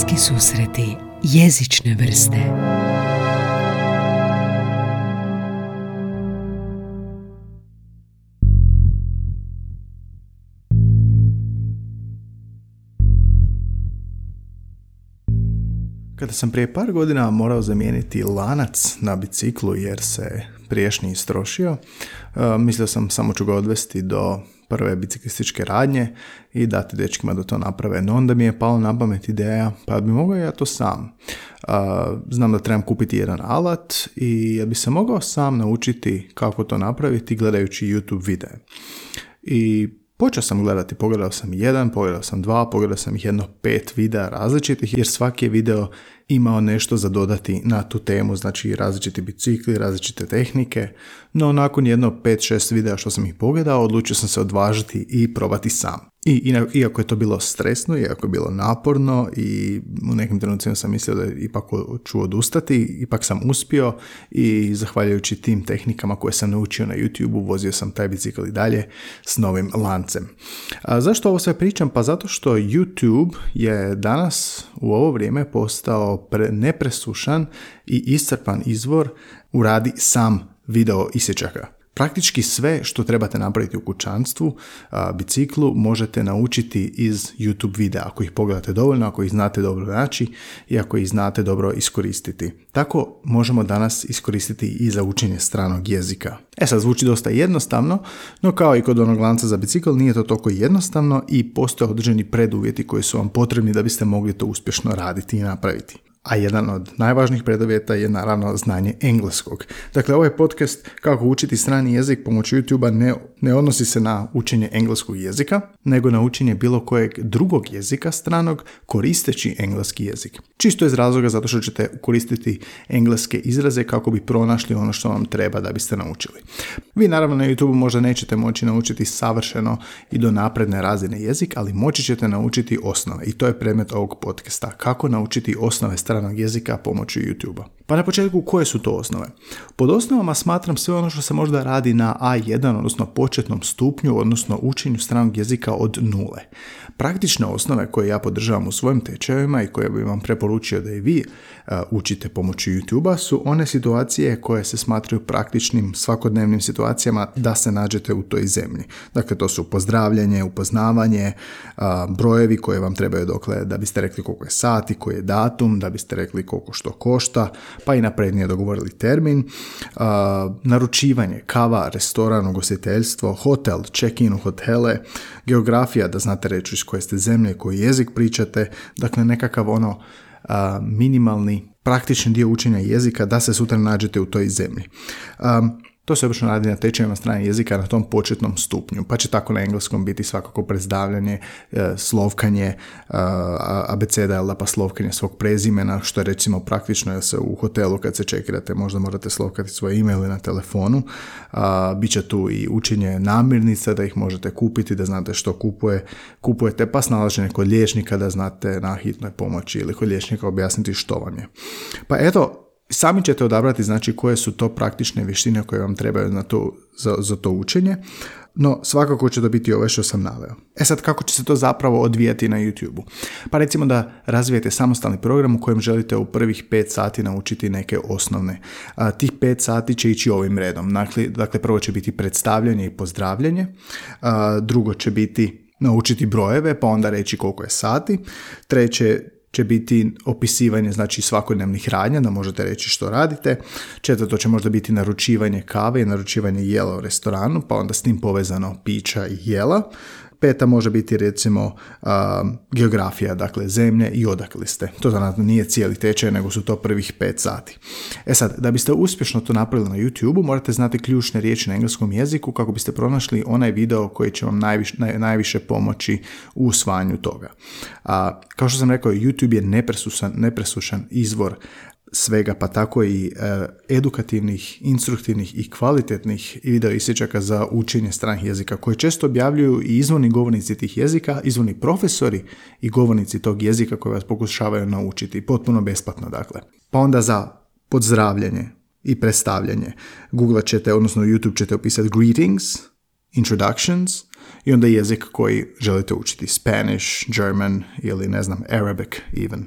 Bliski susreti jezične vrste. Kada sam prije par godina morao zamijeniti lanac na biciklu jer se priješnji istrošio, mislio sam samo ću ga odvesti do prve biciklističke radnje i dati dečkima da to naprave. No onda mi je palo na pamet ideja, pa bi mogao ja to sam. Znam da trebam kupiti jedan alat i ja bi se mogao sam naučiti kako to napraviti gledajući YouTube videe. I Počeo sam gledati, pogledao sam jedan, pogledao sam dva, pogledao sam ih jedno pet videa različitih, jer svaki je video imao nešto za dodati na tu temu, znači različiti bicikli, različite tehnike, no nakon jedno 5-6 videa što sam ih pogledao, odlučio sam se odvažiti i probati sam. I iako je to bilo stresno, iako je bilo naporno i u nekim trenucima sam mislio da ipak ću odustati, ipak sam uspio i zahvaljujući tim tehnikama koje sam naučio na YouTube-u, vozio sam taj bicikl i dalje s novim lancem. A zašto ovo sve pričam? Pa zato što YouTube je danas u ovo vrijeme postao nepresušan i iscrpan izvor u radi sam video isječaka. Praktički sve što trebate napraviti u kućanstvu, biciklu, možete naučiti iz YouTube videa ako ih pogledate dovoljno, ako ih znate dobro naći i ako ih znate dobro iskoristiti. Tako možemo danas iskoristiti i za učenje stranog jezika. E sad zvuči dosta jednostavno, no kao i kod onog lanca za bicikl nije to toliko jednostavno i postoje određeni preduvjeti koji su vam potrebni da biste mogli to uspješno raditi i napraviti a jedan od najvažnijih preduvjeta je naravno znanje engleskog. Dakle, ovaj podcast kako učiti strani jezik pomoću YouTube-a ne, ne odnosi se na učenje engleskog jezika, nego na učenje bilo kojeg drugog jezika stranog koristeći engleski jezik. Čisto iz razloga zato što ćete koristiti engleske izraze kako bi pronašli ono što vam treba da biste naučili. Vi naravno na YouTube možda nećete moći naučiti savršeno i do napredne razine jezik, ali moći ćete naučiti osnove i to je predmet ovog podcasta. Kako naučiti osnove stranog jezika pomoću YouTube-a. Pa na početku koje su to osnove? Pod osnovama smatram sve ono što se možda radi na A1, odnosno početnom stupnju, odnosno učenju stranog jezika od nule. Praktične osnove koje ja podržavam u svojim tečajevima i koje bih vam preporučio da i vi uh, učite pomoću YouTube-a su one situacije koje se smatraju praktičnim svakodnevnim situacijama da se nađete u toj zemlji. Dakle, to su pozdravljanje, upoznavanje, uh, brojevi koje vam trebaju dokle da biste rekli koliko je sati, koji je datum, da biste rekli koliko što košta, pa i naprednije dogovorili termin, uh, naručivanje, kava, restoran, ugostiteljstvo, hotel, check-in u hotele, geografija, da znate reći iz koje ste zemlje, koji jezik pričate, dakle nekakav ono uh, minimalni praktični dio učenja jezika da se sutra nađete u toj zemlji. Um, to se obično radi na tečajima strane jezika na tom početnom stupnju, pa će tako na engleskom biti svakako predstavljanje, e, slovkanje, e, abeceda, pa slovkanje svog prezimena, što je recimo praktično da se u hotelu kad se čekirate možda morate slovkati svoje ime ili na telefonu. Biće tu i učenje namirnica da ih možete kupiti, da znate što kupuje, kupujete, pa snalaženje kod liječnika da znate na hitnoj pomoći ili kod liječnika objasniti što vam je. Pa eto, Sami ćete odabrati znači koje su to praktične vještine koje vam trebaju na to, za, za to učenje, no svakako će to biti ove što sam naveo. E sad kako će se to zapravo odvijati na YouTube-u? Pa recimo da razvijete samostalni program u kojem želite u prvih 5 sati naučiti neke osnovne. A, tih 5 sati će ići ovim redom. Dakle, dakle prvo će biti predstavljanje i pozdravljanje, a, drugo će biti naučiti brojeve, pa onda reći koliko je sati, treće će biti opisivanje znači svakodnevnih radnja, da možete reći što radite. Četvrto će možda biti naručivanje kave i naručivanje jela u restoranu, pa onda s tim povezano pića i jela. Peta može biti recimo geografija, dakle zemlje i odakle ste. To znači nije cijeli tečaj, nego su to prvih pet sati. E sad, da biste uspješno to napravili na YouTube, morate znati ključne riječi na engleskom jeziku kako biste pronašli onaj video koji će vam najviše, najviše pomoći u usvajanju toga. A, kao što sam rekao, YouTube je nepresušan, nepresušan izvor svega, pa tako i e, edukativnih, instruktivnih i kvalitetnih video isječaka za učenje stranih jezika koje često objavljuju i izvorni govornici tih jezika, izvorni profesori i govornici tog jezika koji vas pokušavaju naučiti, potpuno besplatno dakle. Pa onda za pozdravljanje i predstavljanje. Google ćete, odnosno YouTube ćete opisati greetings, introductions, i onda jezik koji želite učiti, Spanish, German ili ne znam, Arabic even.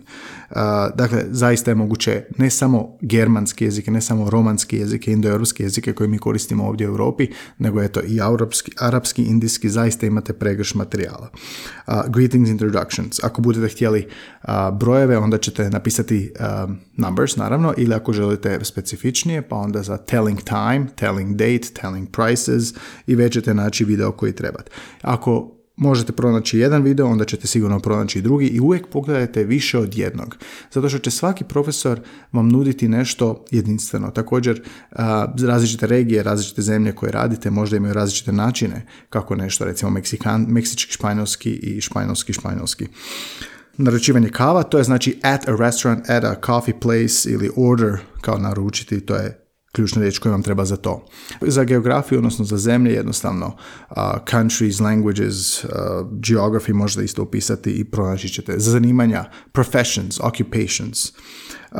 Uh, dakle, zaista je moguće ne samo germanski jezik, ne samo romanski jezik, indoeuropski jezike koje mi koristimo ovdje u Europi, nego eto i arapski, arapski indijski, zaista imate pregrš materijala. Uh, greetings introductions. Ako budete htjeli uh, brojeve, onda ćete napisati numbers, naravno, ili ako želite specifičnije, pa onda za telling time, telling date, telling prices i već ćete naći video koji trebate. Ako možete pronaći jedan video, onda ćete sigurno pronaći drugi i uvijek pogledajte više od jednog. Zato što će svaki profesor vam nuditi nešto jedinstveno. Također, različite regije, različite zemlje koje radite možda imaju različite načine kako nešto, recimo Meksikan, meksički, španjolski i španjolski, španjolski. Naručivanje kava, to je znači at a restaurant, at a coffee place ili order kao naručiti, to je ključna riječ koja vam treba za to. Za geografiju, odnosno za zemlje, jednostavno uh, countries, languages, uh, geography možete isto upisati i pronaći ćete. Za zanimanja, professions, occupations. Uh,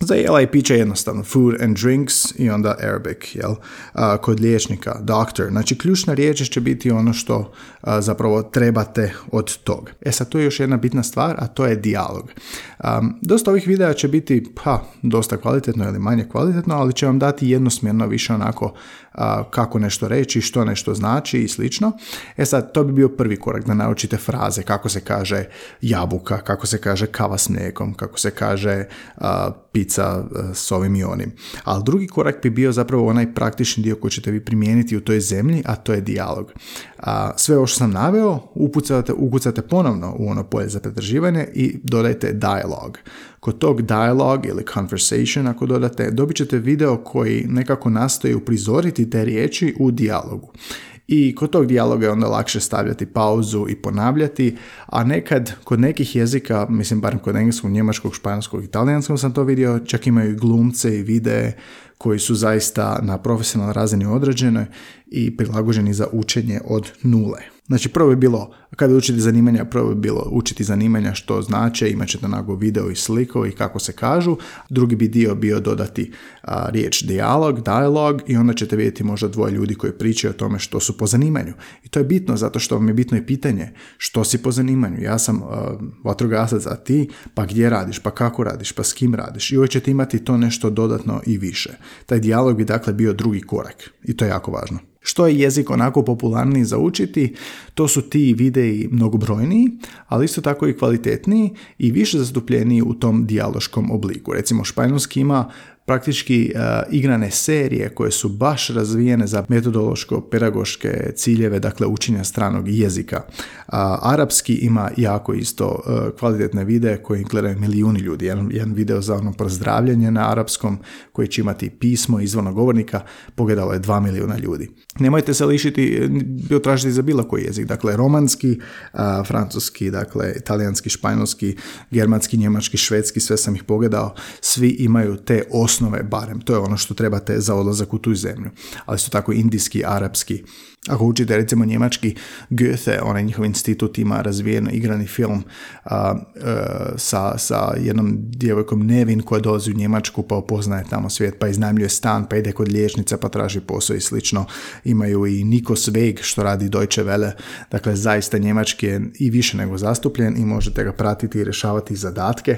za jela i pića jednostavno, food and drinks i onda Arabic, jel? Uh, kod liječnika, doctor. Znači, ključna riječ će biti ono što uh, zapravo trebate od toga. E sad, tu je još jedna bitna stvar, a to je dijalog. Um, dosta ovih videa će biti, pa, dosta kvalitetno ili manje kvalitetno, ali će vam dati jednosmjerno više onako kako nešto reći, što nešto znači i slično. E sad, to bi bio prvi korak da naučite fraze, kako se kaže jabuka, kako se kaže kava s mlijekom, kako se kaže pizza s ovim i onim. Ali drugi korak bi bio zapravo onaj praktični dio koji ćete vi primijeniti u toj zemlji, a to je dijalog. Sve ovo što sam naveo, upucate, ukucate ponovno u ono polje za pretraživanje i dodajte dialog. Kod tog dialog ili conversation, ako dodate, dobit ćete video koji nekako nastoji uprizoriti te riječi u dijalogu. I kod tog dijaloga je onda lakše stavljati pauzu i ponavljati, a nekad kod nekih jezika, mislim barem kod engleskog, njemačkog, španjolskog, italijanskog sam to vidio, čak imaju i glumce i videe koji su zaista na profesionalnoj razini određene i prilagođeni za učenje od nule. Znači prvo je bilo, kada učiti zanimanja, prvo je bilo učiti zanimanja što znače, imat ćete onako video i sliko i kako se kažu. Drugi bi dio bio dodati a, riječ dijalog, dialog i onda ćete vidjeti možda dvoje ljudi koji pričaju o tome što su po zanimanju. I to je bitno zato što vam je bitno i pitanje što si po zanimanju. Ja sam vatrogasac, a ti pa gdje radiš, pa kako radiš, pa s kim radiš. I uvijek ćete imati to nešto dodatno i više. Taj dijalog bi dakle bio drugi korak i to je jako važno. Što je jezik onako popularniji za učiti, to su ti videi mnogobrojniji, ali isto tako i kvalitetniji i više zastupljeniji u tom dijaloškom obliku. Recimo, španjolski ima praktički uh, igrane serije koje su baš razvijene za metodološko-pedagoške ciljeve, dakle učenja stranog jezika. Arapski ima jako isto uh, kvalitetne videe koje gledaju milijuni ljudi. Jedan, jedan video za ono pozdravljanje na arapskom koji će imati pismo izvornog govornika pogledalo je dva milijuna ljudi. Nemojte se lišiti, bio tražiti za bilo koji jezik, dakle romanski, francuski, dakle italijanski, španjolski, germanski, njemački, švedski, sve sam ih pogledao, svi imaju te osnovne osnove barem. To je ono što trebate za odlazak u tu zemlju. Ali su tako indijski, arapski, ako učite recimo njemački Goethe, onaj njihov institut ima razvijen igrani film a, e, sa, sa jednom djevojkom Nevin koja dolazi u Njemačku pa upoznaje tamo svijet, pa iznajmljuje stan, pa ide kod liječnica pa traži posao i slično. Imaju i Niko Sveg što radi Deutsche Welle, dakle zaista njemački je i više nego zastupljen i možete ga pratiti i rješavati zadatke.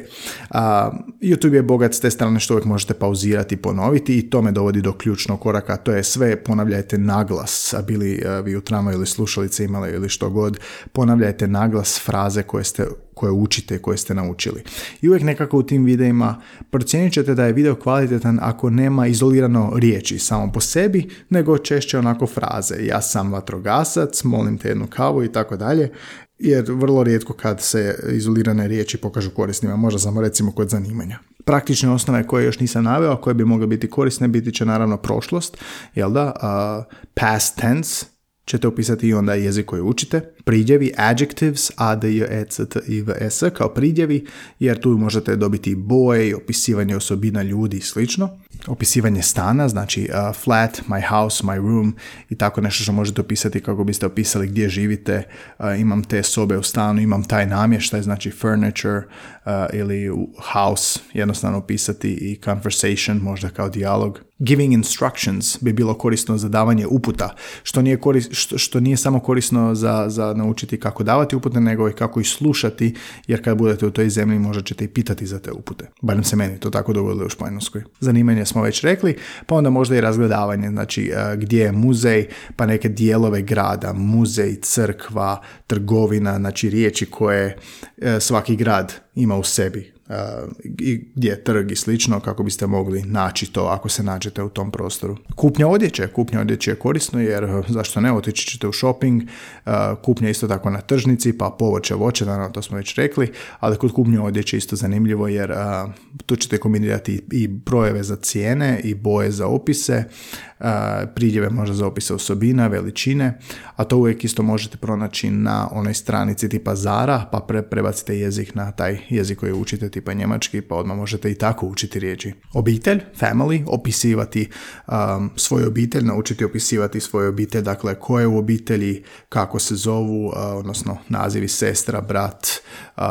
A, YouTube je bogat s te strane što uvijek možete pauzirati i ponoviti i to me dovodi do ključnog koraka, to je sve ponavljajte naglas, a bili vi u tramvaju ili slušalice imali ili što god, ponavljajte naglas fraze koje ste koje učite, koje ste naučili. I uvijek nekako u tim videima procijenit ćete da je video kvalitetan ako nema izolirano riječi samo po sebi, nego češće onako fraze. Ja sam vatrogasac, molim te jednu kavu i tako dalje jer vrlo rijetko kad se izolirane riječi pokažu korisnima, možda samo recimo kod zanimanja. Praktične osnove koje još nisam naveo, a koje bi mogle biti korisne, biti će naravno prošlost, jel da, uh, past tense, ćete upisati i onda jezik koji učite. Pridjevi, adjectives, a, d, j, e, c, t, i, v, e, s, kao pridjevi, jer tu možete dobiti boje i opisivanje osobina ljudi i slično. opisivanje stana, znači flat, my house, my room i tako nešto što možete opisati kako biste opisali gdje živite, imam te sobe u stanu, imam taj namještaj, znači furniture ili house, jednostavno opisati i conversation, možda kao dijalog. Giving instructions bi bilo korisno za davanje uputa, što nije, koris, što, što nije samo korisno za, za naučiti kako davati upute, nego i kako ih slušati, jer kad budete u toj zemlji možda ćete i pitati za te upute. Barem se meni to tako dogodilo u Španjolskoj. Zanimanje smo već rekli, pa onda možda i razgledavanje, znači e, gdje je muzej, pa neke dijelove grada, muzej, crkva, trgovina, znači riječi koje e, svaki grad ima u sebi i gdje je trg i slično kako biste mogli naći to ako se nađete u tom prostoru. Kupnja odjeće. Kupnja odjeće je korisno jer eh, zašto ne, otići ćete u shopping, eh, kupnja isto tako na tržnici, pa povoće, voće, naravno to smo već rekli, ali kod kupnje odjeće isto zanimljivo jer eh, tu ćete kombinirati i brojeve za cijene i boje za opise, pridjeve možda za opise osobina, veličine, a to uvijek isto možete pronaći na onoj stranici tipa Zara, pa pre, prebacite jezik na taj jezik koji učite tipa njemački, pa odmah možete i tako učiti riječi. Obitelj, family, opisivati um, svoju obitelj, naučiti opisivati svoju obitelj, dakle koje u obitelji, kako se zovu, uh, odnosno nazivi sestra, brat, uh,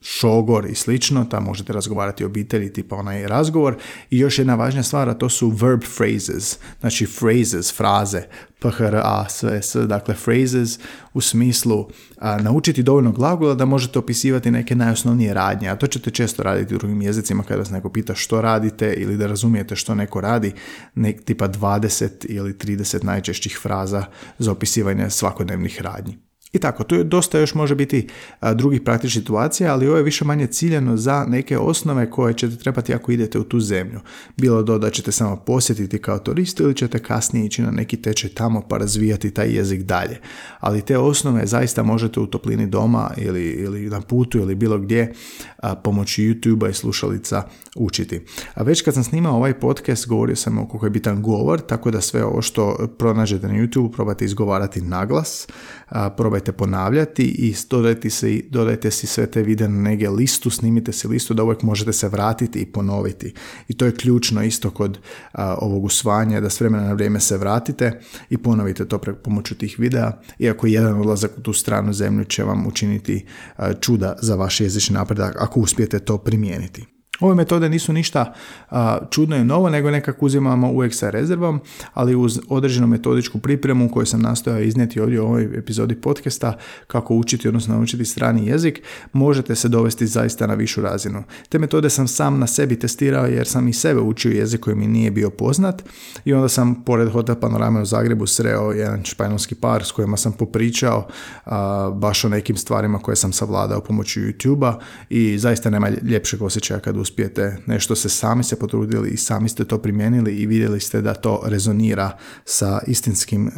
šogor i slično, tam možete razgovarati o obitelji, tipa onaj razgovor. I još jedna važna stvar, a to su verb phrases, znači phrases, fraze, PHRA, sve S, dakle phrases u smislu a, naučiti dovoljno glagola da možete opisivati neke najosnovnije radnje, a to ćete često raditi u drugim jezicima kada vas neko pita što radite ili da razumijete što neko radi, nek tipa 20 ili 30 najčešćih fraza za opisivanje svakodnevnih radnji. I tako, tu je dosta još može biti drugih praktičnih situacija, ali ovo je više manje ciljeno za neke osnove koje ćete trebati ako idete u tu zemlju. Bilo do da ćete samo posjetiti kao turist ili ćete kasnije ići na neki tečaj tamo pa razvijati taj jezik dalje. Ali te osnove zaista možete u toplini doma ili, ili na putu ili bilo gdje a, pomoću YouTube-a i slušalica učiti. A već kad sam snimao ovaj podcast govorio sam o koliko je bitan govor, tako da sve ovo što pronađete na YouTube probate izgovarati naglas, a, probajte ponavljati i dodajte si, dodajte si sve te videe na nege listu, snimite si listu da uvijek možete se vratiti i ponoviti. I to je ključno isto kod ovog usvajanja, da s vremena na vrijeme se vratite i ponovite to preko pomoću tih videa, iako jedan odlazak u tu stranu zemlju će vam učiniti čuda za vaš jezični napredak ako uspijete to primijeniti. Ove metode nisu ništa čudno i novo, nego nekako uzimamo uvijek sa rezervom, ali uz određenu metodičku pripremu koju sam nastojao iznijeti ovdje u ovoj epizodi podcasta kako učiti, odnosno naučiti strani jezik, možete se dovesti zaista na višu razinu. Te metode sam sam na sebi testirao jer sam i sebe učio jezik koji mi nije bio poznat i onda sam pored Hotel Panorame u Zagrebu sreo jedan španjolski par s kojima sam popričao baš o nekim stvarima koje sam savladao pomoću YouTube-a i zaista nema ljepšeg osjećaja kad uspijete nešto se sami se potrudili i sami ste to primijenili i vidjeli ste da to rezonira sa istinskim e,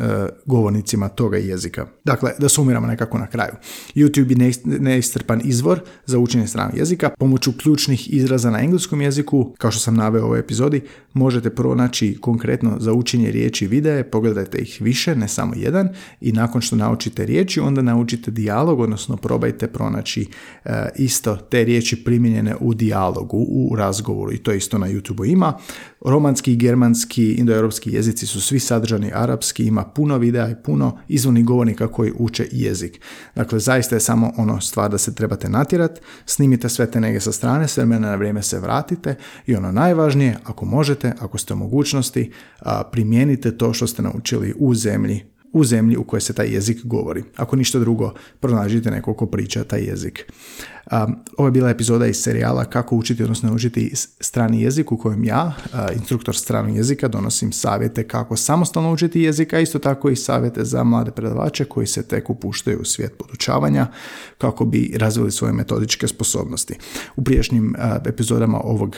govornicima toga jezika. Dakle, da sumiramo nekako na kraju. YouTube je neistrpan izvor za učenje stranog jezika. Pomoću ključnih izraza na engleskom jeziku, kao što sam naveo u ovoj epizodi, možete pronaći konkretno za učenje riječi videe, pogledajte ih više, ne samo jedan, i nakon što naučite riječi, onda naučite dijalog, odnosno probajte pronaći e, isto te riječi primijenjene u dijalogu u razgovoru i to isto na YouTube ima. Romanski, germanski, indoeuropski jezici su svi sadržani arapski, ima puno videa i puno izvornih govornika koji uče jezik. Dakle, zaista je samo ono stvar da se trebate natjerat, snimite sve te nege sa strane, sve mene na vrijeme se vratite i ono najvažnije, ako možete, ako ste u mogućnosti, primijenite to što ste naučili u zemlji u zemlji u kojoj se taj jezik govori. Ako ništa drugo, pronađite neko ko priča taj jezik. Ovo je bila epizoda iz serijala Kako učiti, odnosno učiti strani jezik u kojem ja, instruktor stranog jezika, donosim savjete kako samostalno učiti jezika, isto tako i savjete za mlade predavače koji se tek upuštaju u svijet podučavanja kako bi razvili svoje metodičke sposobnosti. U prijašnjim epizodama ovog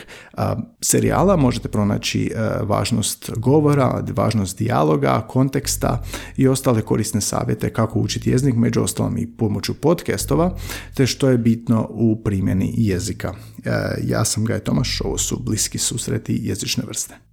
serijala možete pronaći važnost govora, važnost dijaloga, konteksta ostale korisne savjete kako učiti jezik, među ostalom i pomoću podcastova, te što je bitno u primjeni jezika. E, ja sam Gaj Tomaš, ovo su bliski susreti jezične vrste.